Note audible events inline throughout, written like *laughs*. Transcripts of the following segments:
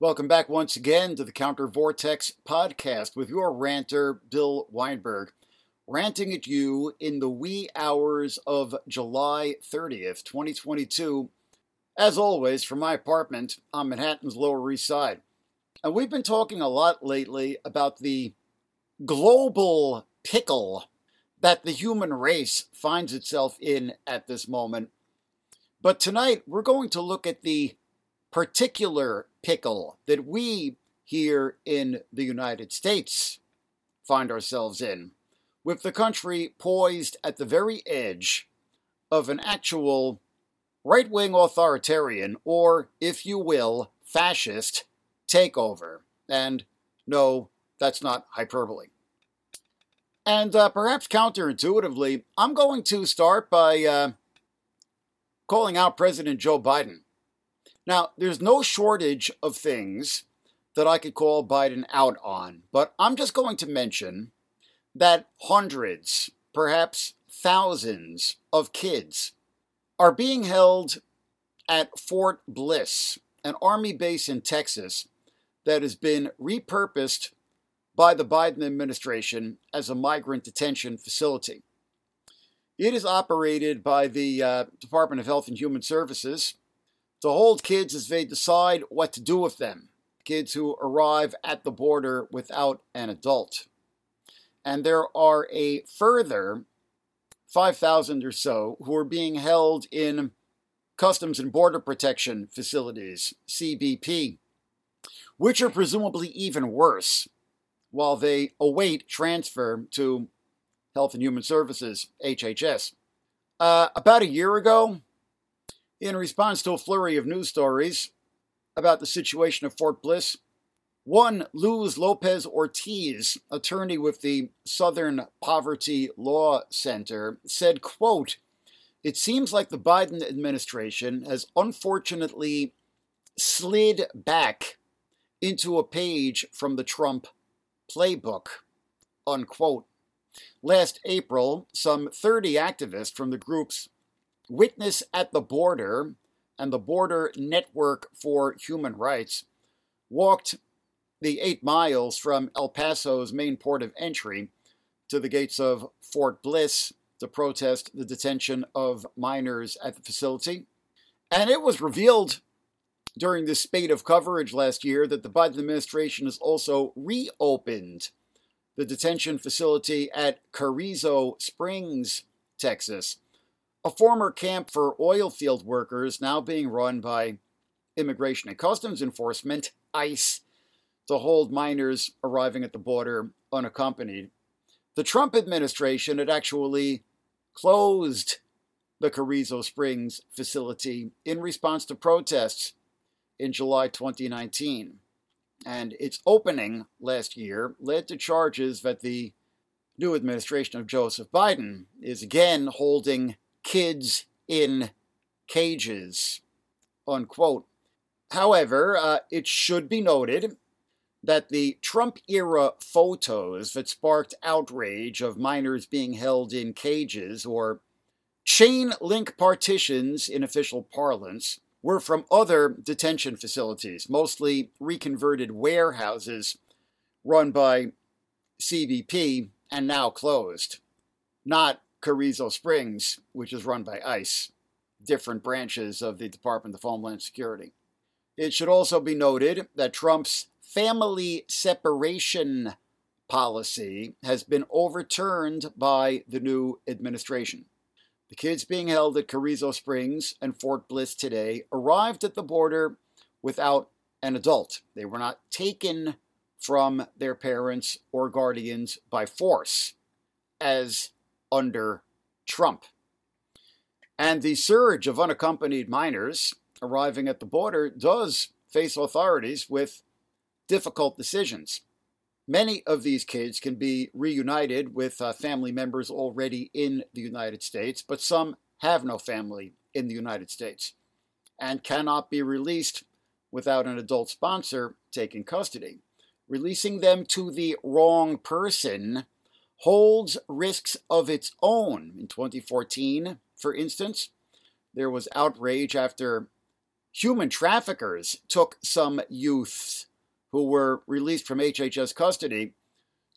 Welcome back once again to the Counter Vortex podcast with your ranter, Bill Weinberg, ranting at you in the wee hours of July 30th, 2022, as always, from my apartment on Manhattan's Lower East Side. And we've been talking a lot lately about the global pickle that the human race finds itself in at this moment. But tonight, we're going to look at the particular pickle that we here in the United States find ourselves in, with the country poised at the very edge of an actual right wing authoritarian, or, if you will, fascist takeover. And no, that's not hyperbole. And uh, perhaps counterintuitively, I'm going to start by uh, calling out President Joe Biden. Now, there's no shortage of things that I could call Biden out on, but I'm just going to mention that hundreds, perhaps thousands of kids are being held at Fort Bliss, an army base in Texas that has been repurposed by the Biden administration as a migrant detention facility. It is operated by the uh, Department of Health and Human Services to hold kids as they decide what to do with them, kids who arrive at the border without an adult. And there are a further 5,000 or so who are being held in Customs and Border Protection Facilities, CBP, which are presumably even worse while they await transfer to Health and Human Services, HHS. Uh, about a year ago, in response to a flurry of news stories about the situation of Fort Bliss, one Luz Lopez Ortiz, attorney with the Southern Poverty Law Center, said, quote, It seems like the Biden administration has unfortunately slid back into a page from the Trump playbook, unquote. Last April, some 30 activists from the groups Witness at the Border and the Border Network for Human Rights walked the eight miles from El Paso's main port of entry to the gates of Fort Bliss to protest the detention of minors at the facility. And it was revealed during this spate of coverage last year that the Biden administration has also reopened the detention facility at Carrizo Springs, Texas, a former camp for oil field workers now being run by Immigration and Customs Enforcement, ICE, to hold minors arriving at the border unaccompanied. The Trump administration had actually closed the Carrizo Springs facility in response to protests in July 2019. And its opening last year led to charges that the new administration of Joseph Biden is again holding kids in cages, unquote. However, uh, it should be noted that the Trump era photos that sparked outrage of minors being held in cages or chain link partitions in official parlance were from other detention facilities, mostly reconverted warehouses run by CBP and now closed, not Carrizo Springs, which is run by ICE, different branches of the Department of Homeland Security. It should also be noted that Trump's family separation policy has been overturned by the new administration. The kids being held at Carrizo Springs and Fort Bliss today arrived at the border without an adult. They were not taken from their parents or guardians by force, as under Trump. And the surge of unaccompanied minors arriving at the border does face authorities with difficult decisions. Many of these kids can be reunited with uh, family members already in the United States, but some have no family in the United States and cannot be released without an adult sponsor taking custody. Releasing them to the wrong person holds risks of its own. In 2014, for instance, there was outrage after human traffickers took some youths who were released from HHS custody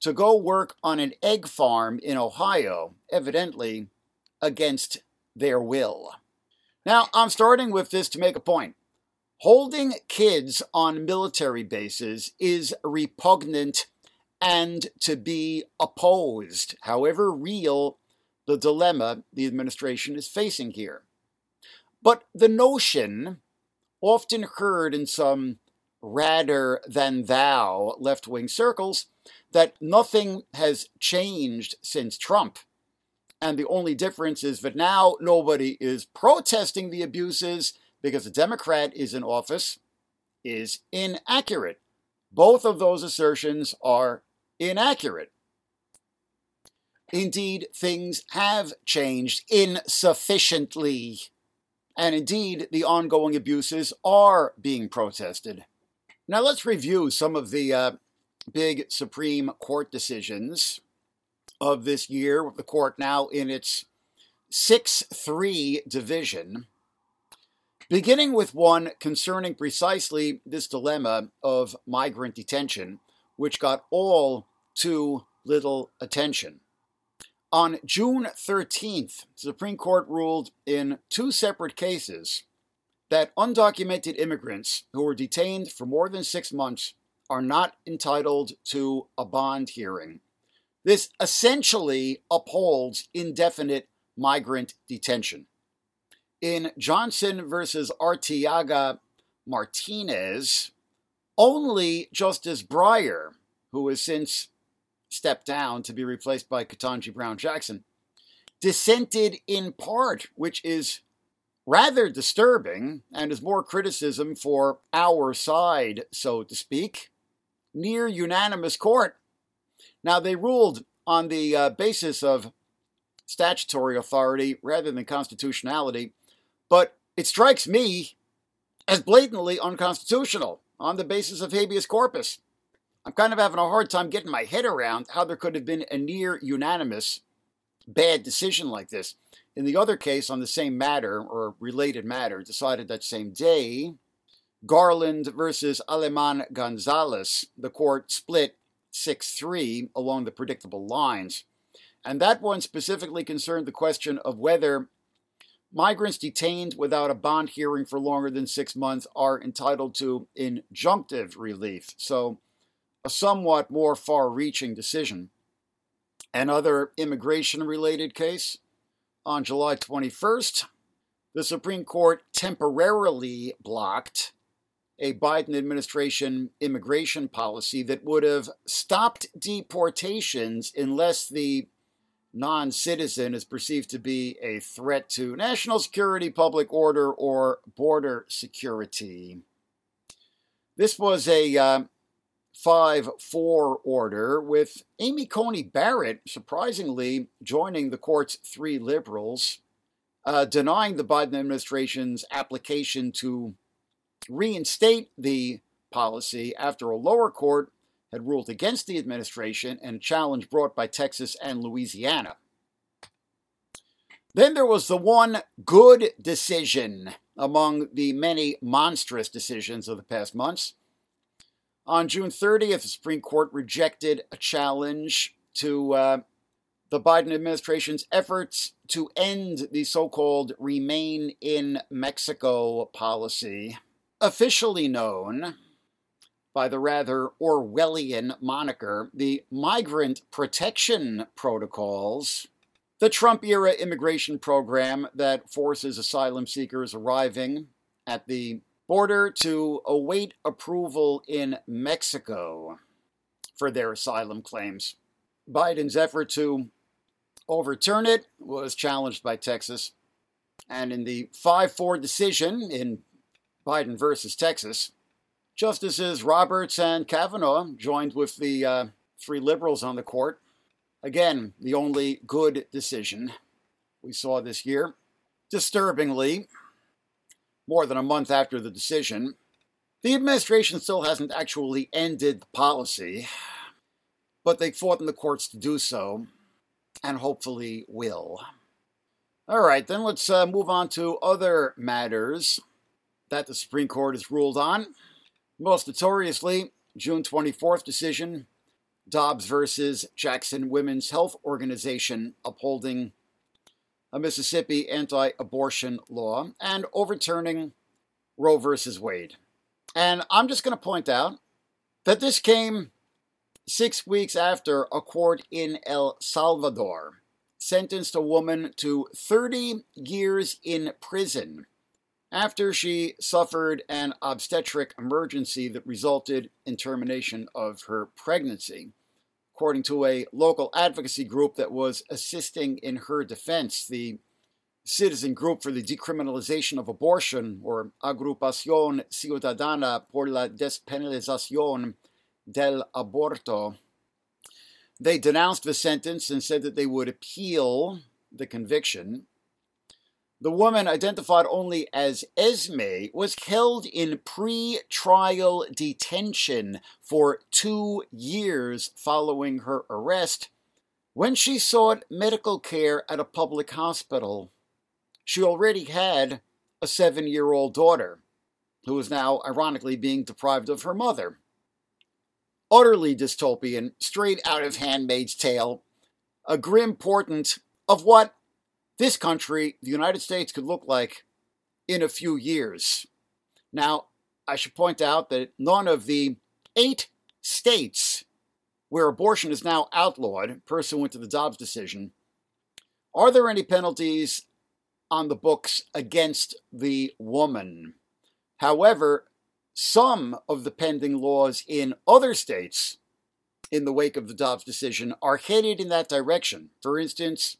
to go work on an egg farm in Ohio, evidently against their will. Now, I'm starting with this to make a point. Holding kids on military bases is repugnant and to be opposed, however real the dilemma the administration is facing here. But the notion, often heard in some rather than thou left wing circles, that nothing has changed since Trump. And the only difference is that now nobody is protesting the abuses because a Democrat is in office is inaccurate. Both of those assertions are inaccurate. Indeed, things have changed insufficiently. And indeed, the ongoing abuses are being protested. Now, let's review some of the uh, big Supreme Court decisions of this year, the court now in its 6 3 division, beginning with one concerning precisely this dilemma of migrant detention, which got all too little attention. On June 13th, the Supreme Court ruled in two separate cases that undocumented immigrants who were detained for more than six months are not entitled to a bond hearing. This essentially upholds indefinite migrant detention. In Johnson versus Arteaga Martinez, only Justice Breyer, who has since stepped down to be replaced by Ketanji Brown Jackson, dissented in part, which is rather disturbing and is more criticism for our side, so to speak. Near unanimous court. Now, they ruled on the uh, basis of statutory authority rather than constitutionality, but it strikes me as blatantly unconstitutional on the basis of habeas corpus. I'm kind of having a hard time getting my head around how there could have been a near unanimous bad decision like this. In the other case, on the same matter or related matter, decided that same day, Garland versus Aleman Gonzalez, the court split 6 3 along the predictable lines. And that one specifically concerned the question of whether migrants detained without a bond hearing for longer than six months are entitled to injunctive relief. So, a somewhat more far reaching decision. Another immigration related case on July 21st, the Supreme Court temporarily blocked a Biden administration immigration policy that would have stopped deportations unless the non citizen is perceived to be a threat to national security, public order, or border security. This was a uh, 5 4 order, with Amy Coney Barrett surprisingly joining the court's three liberals, uh, denying the Biden administration's application to reinstate the policy after a lower court had ruled against the administration and a challenge brought by Texas and Louisiana. Then there was the one good decision among the many monstrous decisions of the past months on June 30th, the Supreme Court rejected a challenge to uh, the Biden administration's efforts to end the so called Remain in Mexico policy, officially known by the rather Orwellian moniker, the Migrant Protection Protocols, the Trump era immigration program that forces asylum seekers arriving at the border to await approval in Mexico for their asylum claims. Biden's effort to overturn it was challenged by Texas. And in the 5 4 decision in Biden versus Texas, Justices Roberts and Kavanaugh joined with the uh, three liberals on the court. Again, the only good decision we saw this year. Disturbingly, more than a month after the decision, the administration still hasn't actually ended the policy, but they fought in the courts to do so, and hopefully will. All right, then let's uh, move on to other matters that the Supreme Court has ruled on. Most notoriously, June 24th decision, Dobbs versus Jackson Women's Health Organization upholding a Mississippi anti abortion law and overturning Roe versus Wade. And I'm just going to point out that this came six weeks after a court in El Salvador sentenced a woman to 30 years in prison after she suffered an obstetric emergency that resulted in termination of her pregnancy. According to a local advocacy group that was assisting in her defense, the Citizen Group for the Decriminalization of Abortion, or Agrupación Ciudadana por la Despenalización del Aborto, they denounced the sentence and said that they would appeal the conviction. The woman, identified only as Esme, was held in pre trial detention for two years following her arrest when she sought medical care at a public hospital. She already had a seven year old daughter, who is now ironically being deprived of her mother utterly dystopian, straight out of Handmaid's Tale, a grim portent of what this country, the United States, could look like in a few years. Now, I should point out that none of the eight states where abortion is now outlawed, pursuant to the Dobbs decision, are there any penalties on the books against the woman? However, some of the pending laws in other states in the wake of the Dobbs decision are headed in that direction. For instance,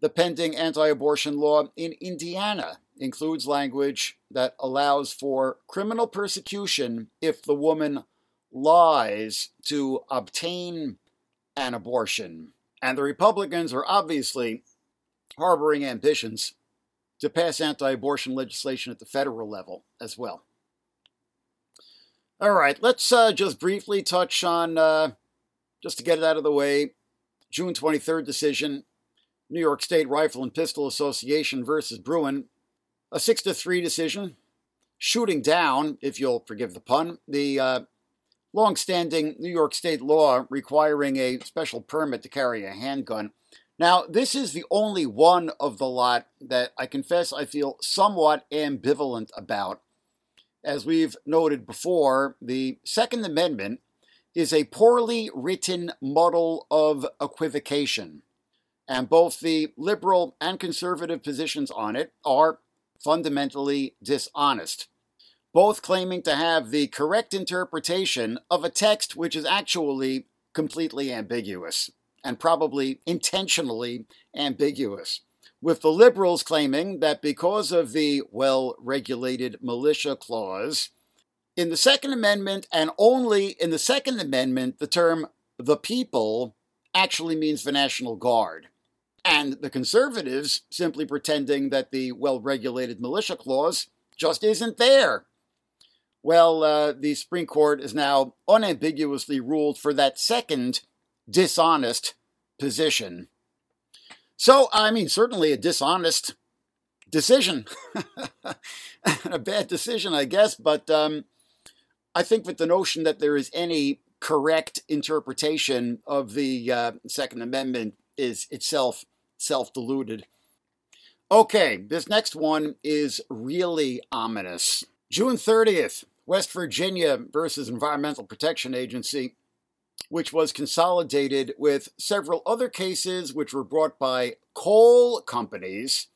the pending anti abortion law in Indiana includes language that allows for criminal persecution if the woman lies to obtain an abortion. And the Republicans are obviously harboring ambitions to pass anti abortion legislation at the federal level as well. All right, let's uh, just briefly touch on, uh, just to get it out of the way, June 23rd decision, New York State Rifle and Pistol Association versus Bruen, a 6 to 3 decision, shooting down, if you'll forgive the pun, the uh, long-standing New York State law requiring a special permit to carry a handgun. Now, this is the only one of the lot that I confess I feel somewhat ambivalent about. As we've noted before, the Second Amendment is a poorly written muddle of equivocation, and both the liberal and conservative positions on it are fundamentally dishonest, both claiming to have the correct interpretation of a text which is actually completely ambiguous and probably intentionally ambiguous with the liberals claiming that because of the well regulated militia clause, in the Second Amendment and only in the Second Amendment, the term the people actually means the National Guard. And the conservatives simply pretending that the well regulated militia clause just isn't there. Well, uh, the Supreme Court is now unambiguously ruled for that second dishonest position. So, I mean, certainly a dishonest decision, *laughs* a bad decision, I guess. But um, I think that the notion that there is any correct interpretation of the uh, Second Amendment is itself self deluded. Okay, this next one is really ominous. June 30th, West Virginia versus Environmental Protection Agency which was consolidated with several other cases which were brought by coal companies.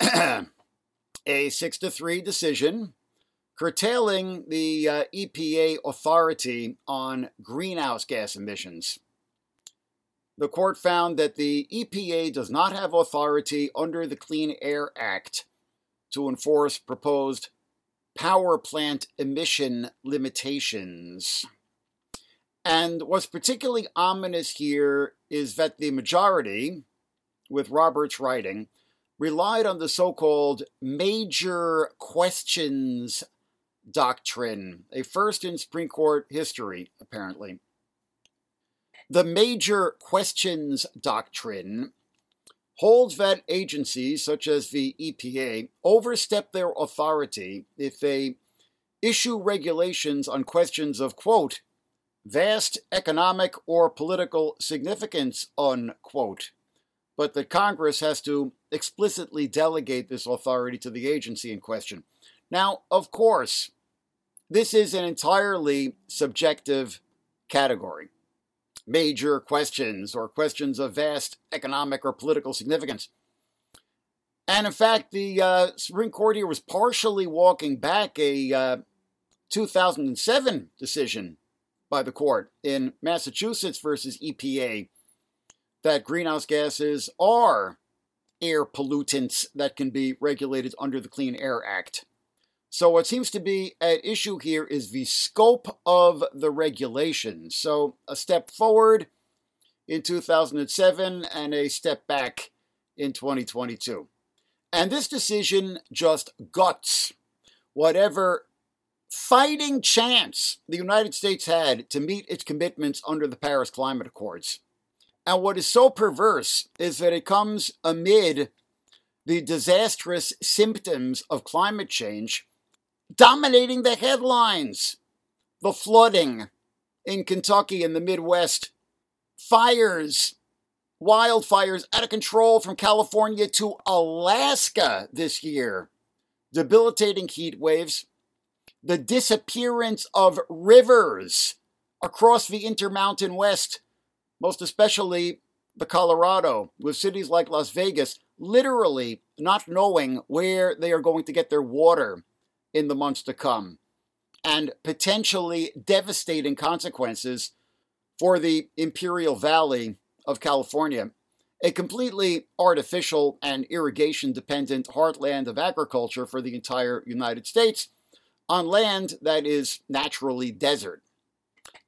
*clears throat* a 6 to 3 decision curtailing the uh, EPA authority on greenhouse gas emissions. The court found that the EPA does not have authority under the Clean Air Act to enforce proposed power plant emission limitations. And what's particularly ominous here is that the majority, with Roberts writing, relied on the so called major questions doctrine, a first in Supreme Court history, apparently. The major questions doctrine holds that agencies such as the EPA overstep their authority if they issue regulations on questions of, quote, vast economic or political significance, unquote, but that Congress has to explicitly delegate this authority to the agency in question. Now, of course, this is an entirely subjective category. Major questions or questions of vast economic or political significance. And in fact, the uh, Supreme Court here was partially walking back a uh, 2007 decision by the court in Massachusetts versus EPA that greenhouse gases are air pollutants that can be regulated under the Clean Air Act. So, what seems to be at issue here is the scope of the regulation. So, a step forward in 2007 and a step back in 2022. And this decision just guts whatever fighting chance the United States had to meet its commitments under the Paris Climate Accords. And what is so perverse is that it comes amid the disastrous symptoms of climate change dominating the headlines. The flooding in Kentucky and the Midwest, fires, wildfires out of control from California to Alaska this year, debilitating heat waves, the disappearance of rivers across the Intermountain West, most especially the Colorado, with cities like Las Vegas literally not knowing where they are going to get their water in the months to come, and potentially devastating consequences for the Imperial Valley of California, a completely artificial and irrigation dependent heartland of agriculture for the entire United States on land that is naturally desert.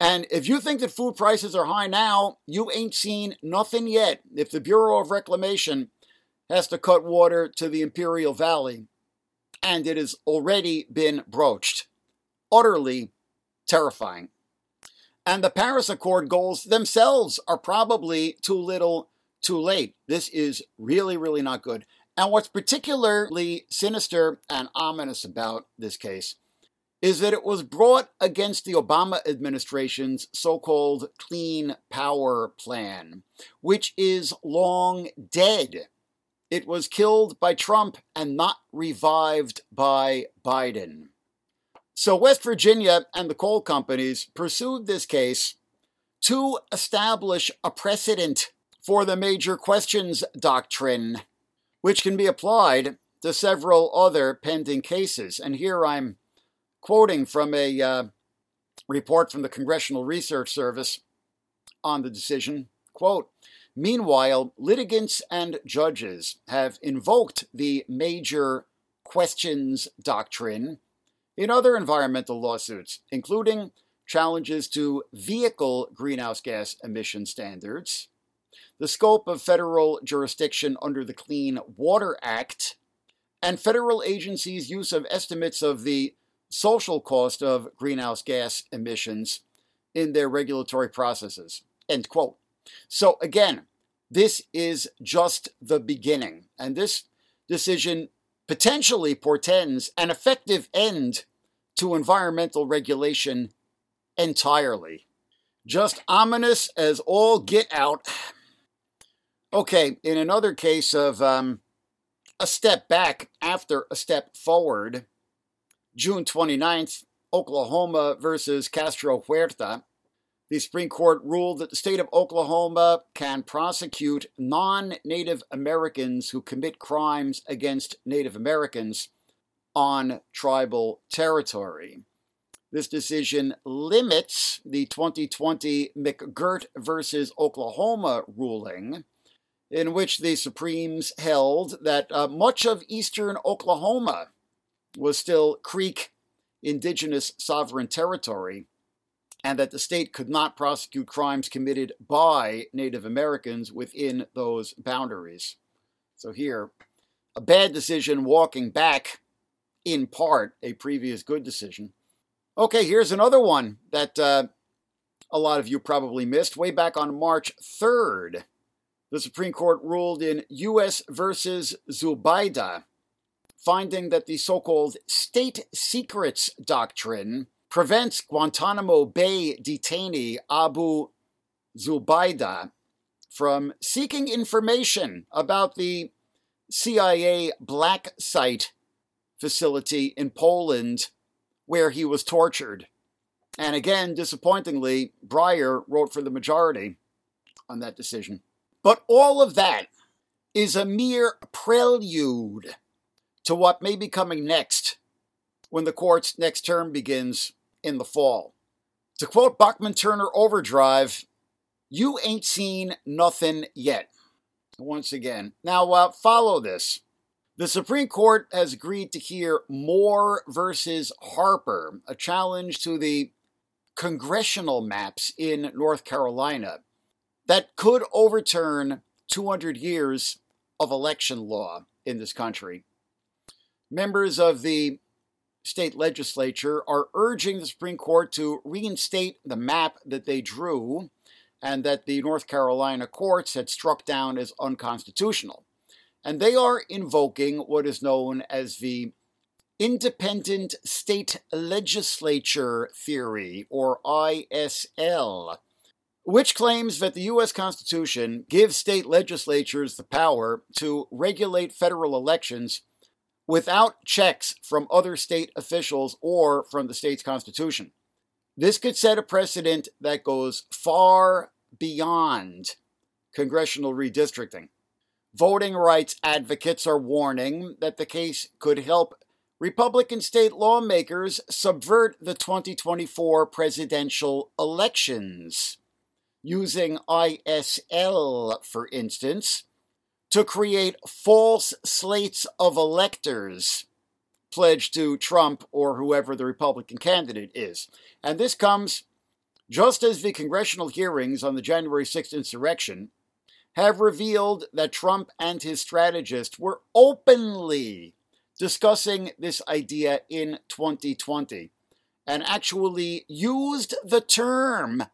And if you think that food prices are high now, you ain't seen nothing yet. If the Bureau of Reclamation has to cut water to the Imperial Valley, and it has already been broached. Utterly terrifying. And the Paris Accord goals themselves are probably too little, too late. This is really, really not good. And what's particularly sinister and ominous about this case is that it was brought against the Obama administration's so called Clean Power Plan, which is long dead. It was killed by Trump and not revived by Biden. So West Virginia and the coal companies pursued this case to establish a precedent for the major questions doctrine, which can be applied to several other pending cases. And here I'm quoting from a uh, report from the Congressional Research Service on the decision. Quote, Meanwhile, litigants and judges have invoked the major questions doctrine in other environmental lawsuits, including challenges to vehicle greenhouse gas emission standards, the scope of federal jurisdiction under the Clean Water Act, and federal agencies' use of estimates of the social cost of greenhouse gas emissions in their regulatory processes. End quote. So, again, this is just the beginning. And this decision potentially portends an effective end to environmental regulation entirely. Just ominous as all get out. Okay, in another case of um, a step back after a step forward, June 29th, Oklahoma versus Castro Huerta, the Supreme Court ruled that the state of Oklahoma can prosecute non Native Americans who commit crimes against Native Americans on tribal territory. This decision limits the 2020 McGirt versus Oklahoma ruling, in which the Supremes held that uh, much of eastern Oklahoma was still Creek indigenous sovereign territory and that the state could not prosecute crimes committed by Native Americans within those boundaries. So, here, a bad decision walking back, in part, a previous good decision. Okay, here's another one that uh, a lot of you probably missed. Way back on March 3rd, the Supreme Court ruled in U.S. versus Zubaydah, finding that the so called state secrets doctrine prevents Guantanamo Bay detainee Abu Zubaydah from seeking information about the CIA black site facility in Poland where he was tortured. And again, disappointingly, Breyer wrote for the majority on that decision. But all of that is a mere prelude to what may be coming next when the court's next term begins in the fall. To quote Bachman Turner Overdrive, you ain't seen nothing yet. Once again. Now, uh, follow this. The Supreme Court has agreed to hear Moore versus Harper, a challenge to the congressional maps in North Carolina that could overturn 200 years of election law in this country. Members of the state legislature are urging the Supreme Court to reinstate the map that they drew and that the North Carolina courts had struck down as unconstitutional. And they are invoking what is known as the Independent State Legislature Theory, or ISL, which claims that the U.S. Constitution gives state legislatures the power to regulate federal elections without checks from other state officials or from the state's constitution. This could set a precedent that goes far beyond congressional redistricting. Voting rights advocates are warning that the case could help Republican state lawmakers subvert the 2024 presidential elections, using ISL, for instance, to create false slates of electors pledged to Trump or whoever the Republican candidate is. And this comes just as the congressional hearings on the January 6th insurrection have revealed that Trump and his strategists were openly discussing this idea in 2020 and actually used the term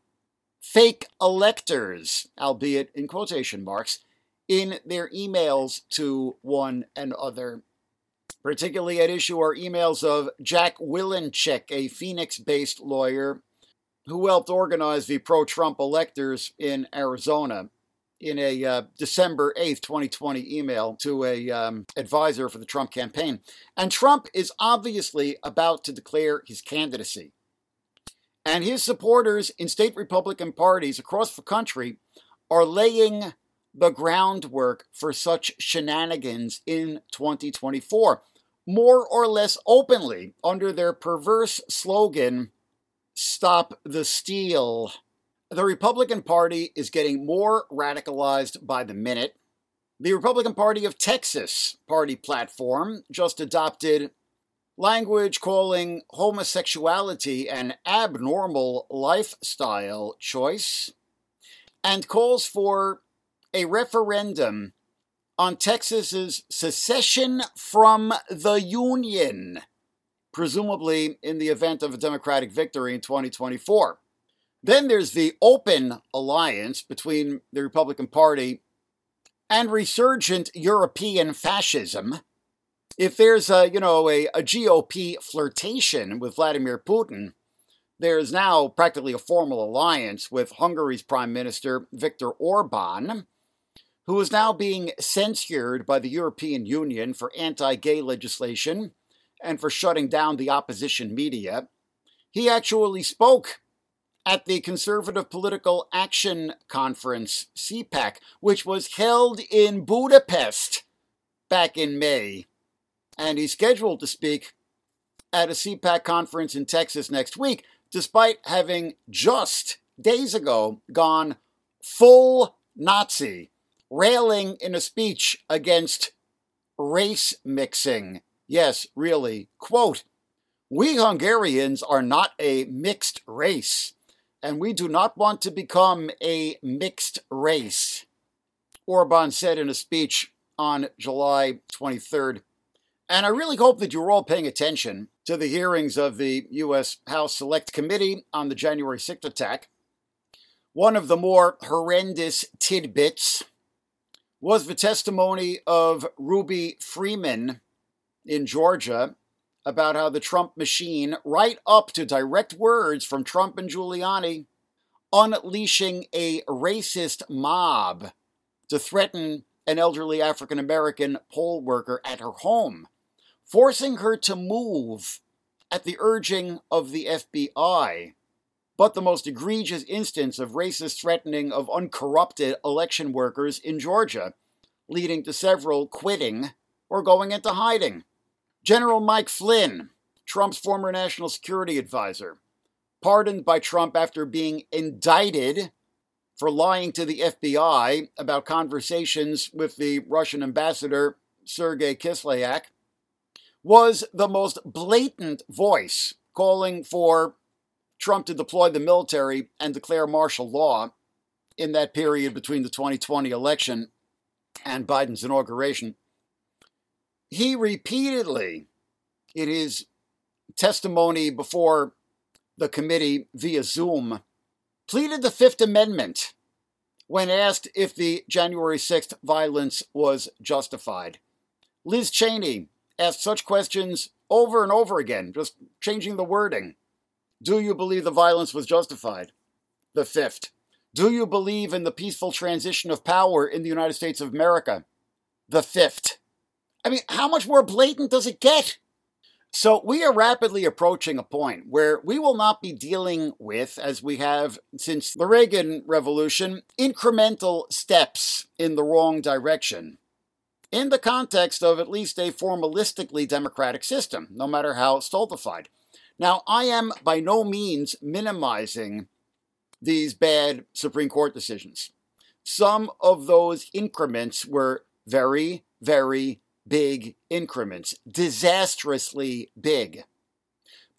fake electors, albeit in quotation marks, in their emails to one another. Particularly at issue are emails of Jack Wilenchik, a Phoenix based lawyer who helped organize the pro Trump electors in Arizona in a uh, December 8th, 2020 email to a um, advisor for the Trump campaign. And Trump is obviously about to declare his candidacy. And his supporters in state Republican parties across the country are laying the groundwork for such shenanigans in 2024, more or less openly under their perverse slogan, Stop the Steal. The Republican Party is getting more radicalized by the minute. The Republican Party of Texas party platform just adopted language calling homosexuality an abnormal lifestyle choice and calls for a referendum on Texas's secession from the Union, presumably in the event of a Democratic victory in 2024. Then there's the open alliance between the Republican Party and resurgent European fascism. If there's a, you know, a, a GOP flirtation with Vladimir Putin, there's now practically a formal alliance with Hungary's Prime Minister Viktor Orban, who is now being censured by the European Union for anti gay legislation and for shutting down the opposition media. He actually spoke at the Conservative Political Action Conference, CPAC, which was held in Budapest back in May. And he's scheduled to speak at a CPAC conference in Texas next week, despite having just days ago gone full Nazi, railing in a speech against race mixing. Yes, really. Quote, we Hungarians are not a mixed race and we do not want to become a mixed race, Orban said in a speech on July 23rd. And I really hope that you're all paying attention to the hearings of the U.S. House Select Committee on the January 6th attack. One of the more horrendous tidbits was the testimony of Ruby Freeman in Georgia about how the Trump machine, right up to direct words from Trump and Giuliani, unleashing a racist mob to threaten an elderly African American poll worker at her home, forcing her to move at the urging of the FBI. But the most egregious instance of racist threatening of uncorrupted election workers in Georgia, leading to several quitting or going into hiding. General Mike Flynn, Trump's former national security advisor, pardoned by Trump after being indicted for lying to the FBI about conversations with the Russian ambassador Sergei Kislyak, was the most blatant voice calling for Trump to deploy the military and declare martial law in that period between the 2020 election and Biden's inauguration he repeatedly, in his testimony before the committee via Zoom, pleaded the Fifth Amendment when asked if the January 6th violence was justified. Liz Cheney asked such questions over and over again, just changing the wording. Do you believe the violence was justified? The fifth. Do you believe in the peaceful transition of power in the United States of America? The fifth. I mean, how much more blatant does it get? So, we are rapidly approaching a point where we will not be dealing with, as we have since the Reagan Revolution, incremental steps in the wrong direction in the context of at least a formalistically democratic system, no matter how stultified. Now, I am by no means minimizing these bad Supreme Court decisions. Some of those increments were very, very big increments, disastrously big.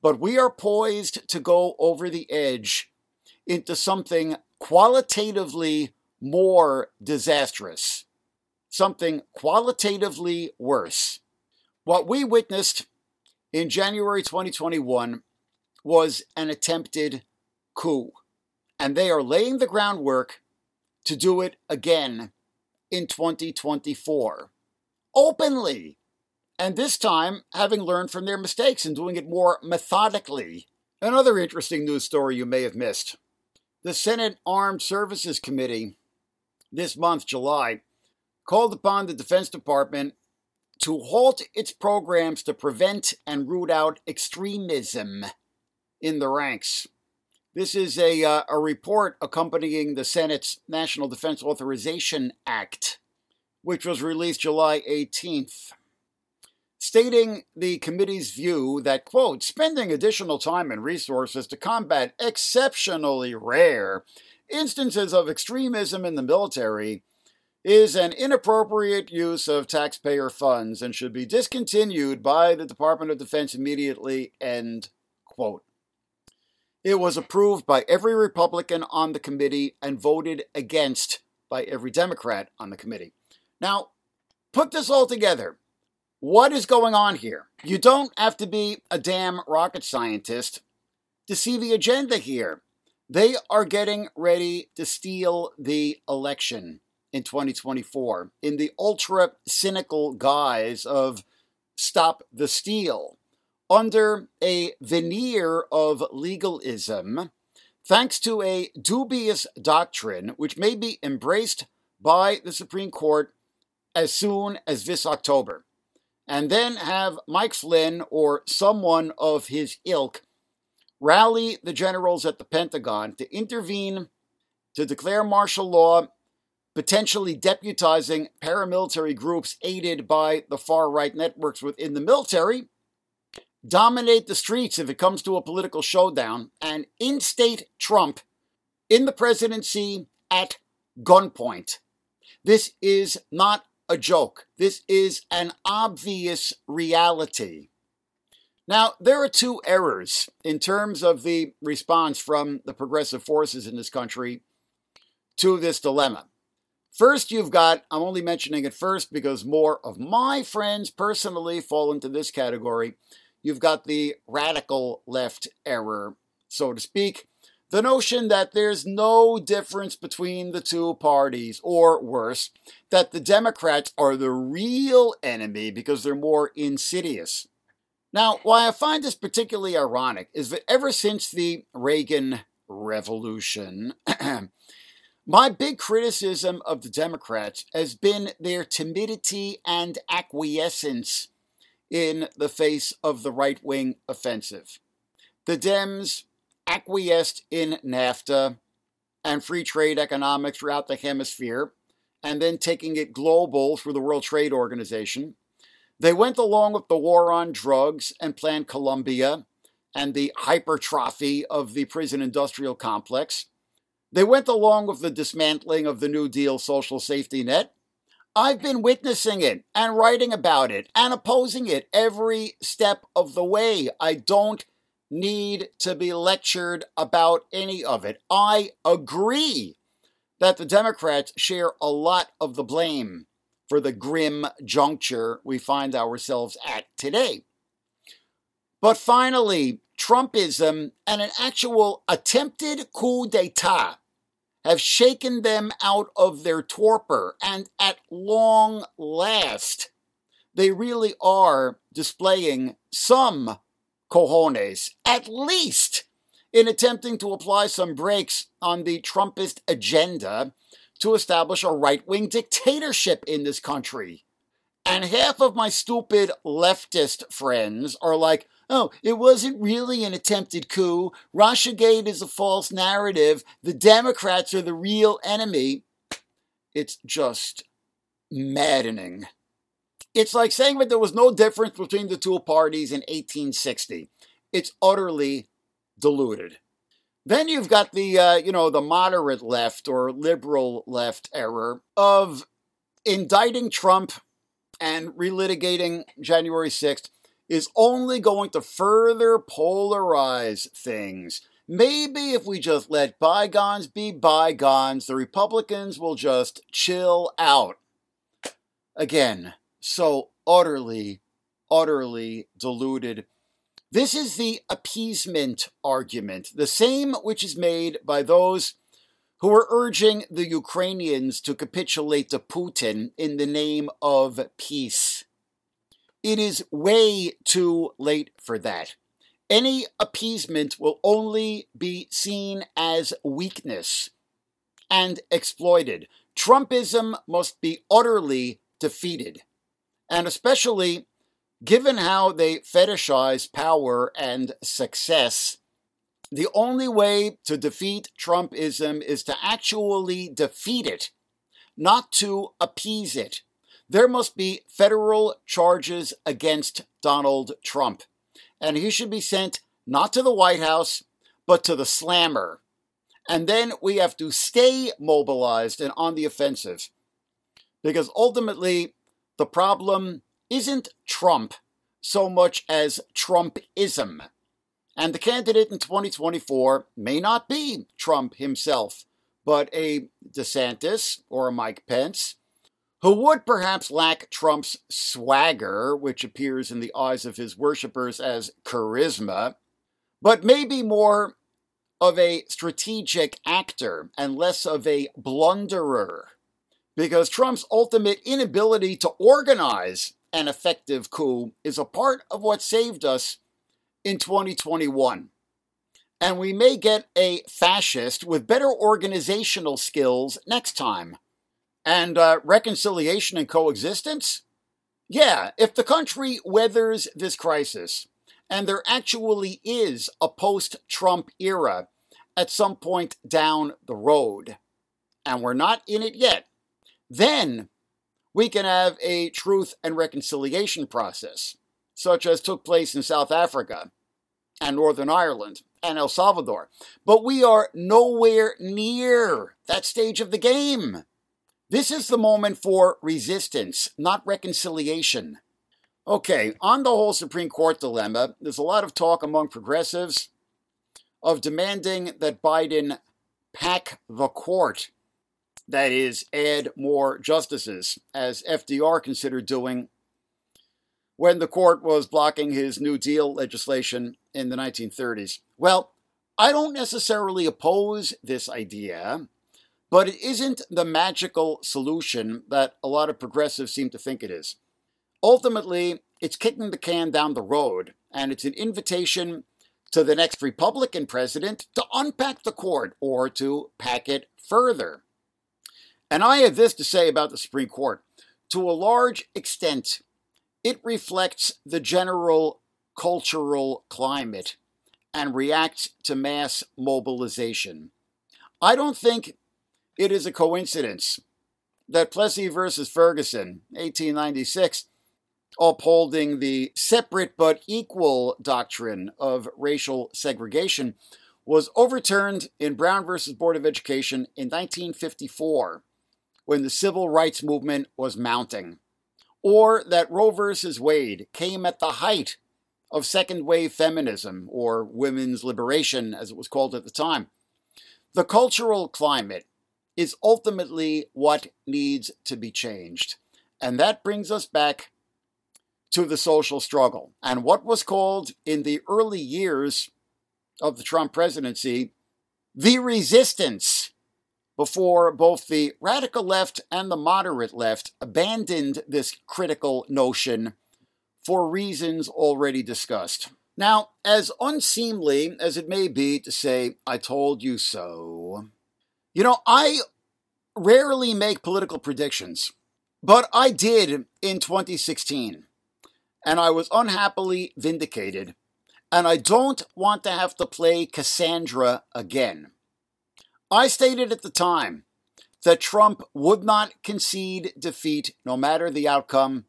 But we are poised to go over the edge into something qualitatively more disastrous, something qualitatively worse. What we witnessed in January 2021 was an attempted coup, and they are laying the groundwork to do it again in 2024 openly. And this time, having learned from their mistakes and doing it more methodically. Another interesting news story you may have missed. The Senate Armed Services Committee this month, July, called upon the Defense Department to halt its programs to prevent and root out extremism in the ranks. This is a, uh, a report accompanying the Senate's National Defense Authorization Act which was released July 18th, stating the committee's view that, quote, spending additional time and resources to combat exceptionally rare instances of extremism in the military is an inappropriate use of taxpayer funds and should be discontinued by the Department of Defense immediately, end quote. It was approved by every Republican on the committee and voted against by every Democrat on the committee. Now, put this all together. What is going on here? You don't have to be a damn rocket scientist to see the agenda here. They are getting ready to steal the election in 2024 in the ultra cynical guise of stop the steal. Under a veneer of legalism, thanks to a dubious doctrine which may be embraced by the Supreme Court as soon as this October, and then have Mike Flynn or someone of his ilk rally the generals at the Pentagon to intervene to declare martial law, potentially deputizing paramilitary groups aided by the far right networks within the military, dominate the streets if it comes to a political showdown, and instate Trump in the presidency at gunpoint. This is not a joke. This is an obvious reality. Now, there are two errors in terms of the response from the progressive forces in this country to this dilemma. First, you've got, I'm only mentioning it first because more of my friends personally fall into this category. You've got the radical left error, so to speak. The notion that there's no difference between the two parties, or worse, that the Democrats are the real enemy because they're more insidious. Now, why I find this particularly ironic is that ever since the Reagan Revolution, *clears throat* my big criticism of the Democrats has been their timidity and acquiescence in the face of the right wing offensive. The Dems acquiesced in NAFTA and free trade economics throughout the hemisphere, and then taking it global through the World Trade Organization. They went along with the war on drugs and Plan Colombia and the hypertrophy of the prison industrial complex. They went along with the dismantling of the New Deal social safety net. I've been witnessing it and writing about it and opposing it every step of the way. I don't need to be lectured about any of it. I agree that the Democrats share a lot of the blame for the grim juncture we find ourselves at today. But finally, Trumpism and an actual attempted coup d'etat have shaken them out of their torpor, and at long last, they really are displaying some cojones, at least in attempting to apply some brakes on the Trumpist agenda to establish a right wing dictatorship in this country. And half of my stupid leftist friends are like, oh, it wasn't really an attempted coup. Russiagate is a false narrative. The Democrats are the real enemy. It's just maddening. It's like saying that there was no difference between the two parties in 1860. It's utterly deluded. Then you've got the, uh, you know, the moderate left or liberal left error of indicting Trump and relitigating January 6th is only going to further polarize things. Maybe if we just let bygones be bygones, the Republicans will just chill out. Again, so utterly, utterly deluded this is the appeasement argument, the same which is made by those who are urging the Ukrainians to capitulate to Putin in the name of peace. It is way too late for that. Any appeasement will only be seen as weakness and exploited. Trumpism must be utterly defeated, and especially Given how they fetishize power and success, the only way to defeat Trumpism is to actually defeat it, not to appease it. There must be federal charges against Donald Trump, and he should be sent not to the White House, but to the slammer. And then we have to stay mobilized and on the offensive. Because ultimately, the problem isn't Trump so much as Trumpism. And the candidate in 2024 may not be Trump himself, but a DeSantis or a Mike Pence, who would perhaps lack Trump's swagger, which appears in the eyes of his worshippers as charisma, but maybe more of a strategic actor and less of a blunderer. Because Trump's ultimate inability to organize an effective coup is a part of what saved us in 2021. And we may get a fascist with better organizational skills next time. And uh, reconciliation and coexistence? Yeah, if the country weathers this crisis, and there actually is a post Trump era at some point down the road, and we're not in it yet, then we can have a truth and reconciliation process, such as took place in South Africa and Northern Ireland and El Salvador. But we are nowhere near that stage of the game. This is the moment for resistance, not reconciliation. Okay, on the whole Supreme Court dilemma, there's a lot of talk among progressives of demanding that Biden pack the court that is, add more justices, as FDR considered doing when the court was blocking his New Deal legislation in the 1930s. Well, I don't necessarily oppose this idea, but it isn't the magical solution that a lot of progressives seem to think it is. Ultimately, it's kicking the can down the road, and it's an invitation to the next Republican president to unpack the court or to pack it further. And I have this to say about the Supreme Court. To a large extent, it reflects the general cultural climate and reacts to mass mobilization. I don't think it is a coincidence that Plessy versus Ferguson, 1896, upholding the separate but equal doctrine of racial segregation, was overturned in Brown versus Board of Education in 1954 when the civil rights movement was mounting, or that Roe versus Wade came at the height of second wave feminism, or women's liberation as it was called at the time. The cultural climate is ultimately what needs to be changed. And that brings us back to the social struggle and what was called in the early years of the Trump presidency the resistance before both the radical left and the moderate left abandoned this critical notion for reasons already discussed. Now, as unseemly as it may be to say, I told you so, you know, I rarely make political predictions, but I did in 2016 and I was unhappily vindicated, and I don't want to have to play Cassandra again. I stated at the time that Trump would not concede defeat no matter the outcome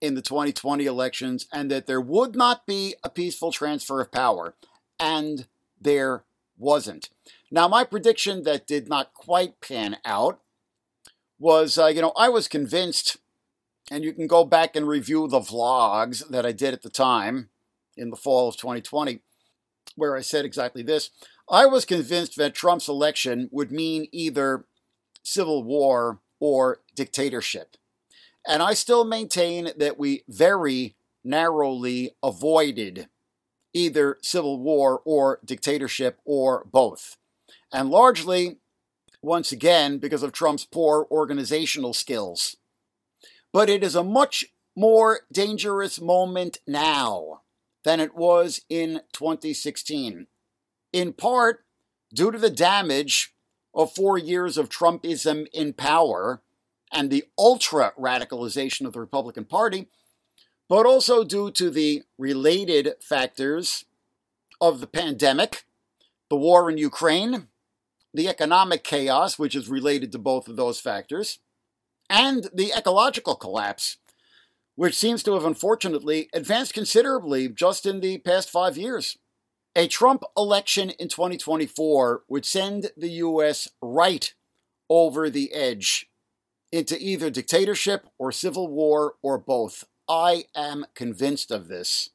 in the 2020 elections and that there would not be a peaceful transfer of power. And there wasn't. Now, my prediction that did not quite pan out was, uh, you know, I was convinced and you can go back and review the vlogs that I did at the time in the fall of 2020, where I said exactly this. I was convinced that Trump's election would mean either civil war or dictatorship. And I still maintain that we very narrowly avoided either civil war or dictatorship or both. And largely, once again, because of Trump's poor organizational skills. But it is a much more dangerous moment now than it was in 2016. In part due to the damage of four years of Trumpism in power and the ultra radicalization of the Republican Party, but also due to the related factors of the pandemic, the war in Ukraine, the economic chaos, which is related to both of those factors, and the ecological collapse, which seems to have unfortunately advanced considerably just in the past five years. A Trump election in 2024 would send the U.S. right over the edge into either dictatorship or civil war or both. I am convinced of this.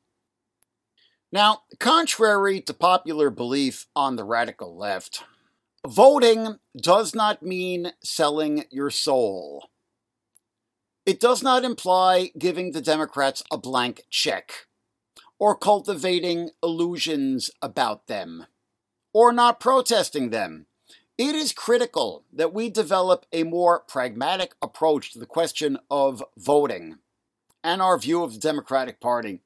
Now, contrary to popular belief on the radical left, voting does not mean selling your soul. It does not imply giving the Democrats a blank check, or cultivating illusions about them, or not protesting them. It is critical that we develop a more pragmatic approach to the question of voting and our view of the Democratic Party.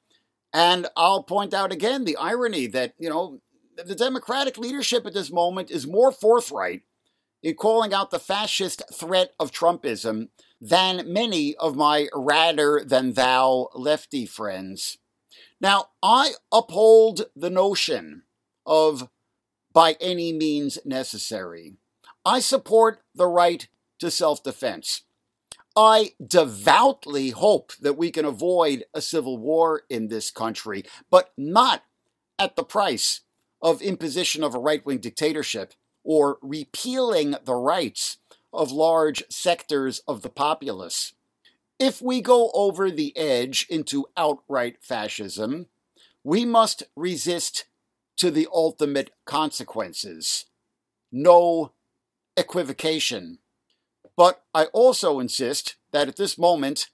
And I'll point out again the irony that, you know, the Democratic leadership at this moment is more forthright in calling out the fascist threat of Trumpism than many of my rather than thou lefty friends. Now, I uphold the notion of by any means necessary. I support the right to self defense. I devoutly hope that we can avoid a civil war in this country, but not at the price of imposition of a right wing dictatorship or repealing the rights of large sectors of the populace. If we go over the edge into outright fascism, we must resist to the ultimate consequences. No equivocation. But I also insist that at this moment,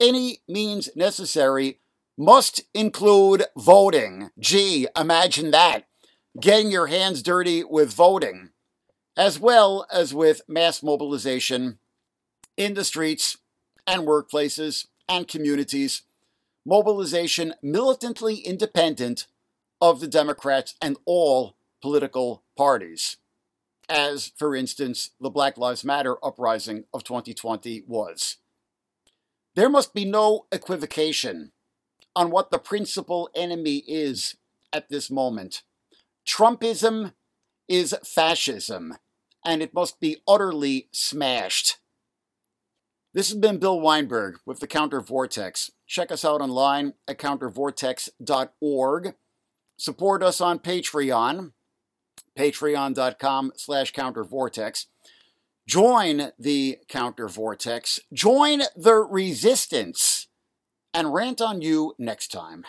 any means necessary must include voting. Gee, imagine that. Getting your hands dirty with voting, as well as with mass mobilization in the streets and workplaces and communities, mobilization militantly independent of the Democrats and all political parties, as, for instance, the Black Lives Matter uprising of 2020 was. There must be no equivocation on what the principal enemy is at this moment. Trumpism is fascism, and it must be utterly smashed. This has been Bill Weinberg with the Counter Vortex. Check us out online at countervortex.org. Support us on Patreon, patreon.com slash countervortex. Join the Counter Vortex. Join the resistance and rant on you next time.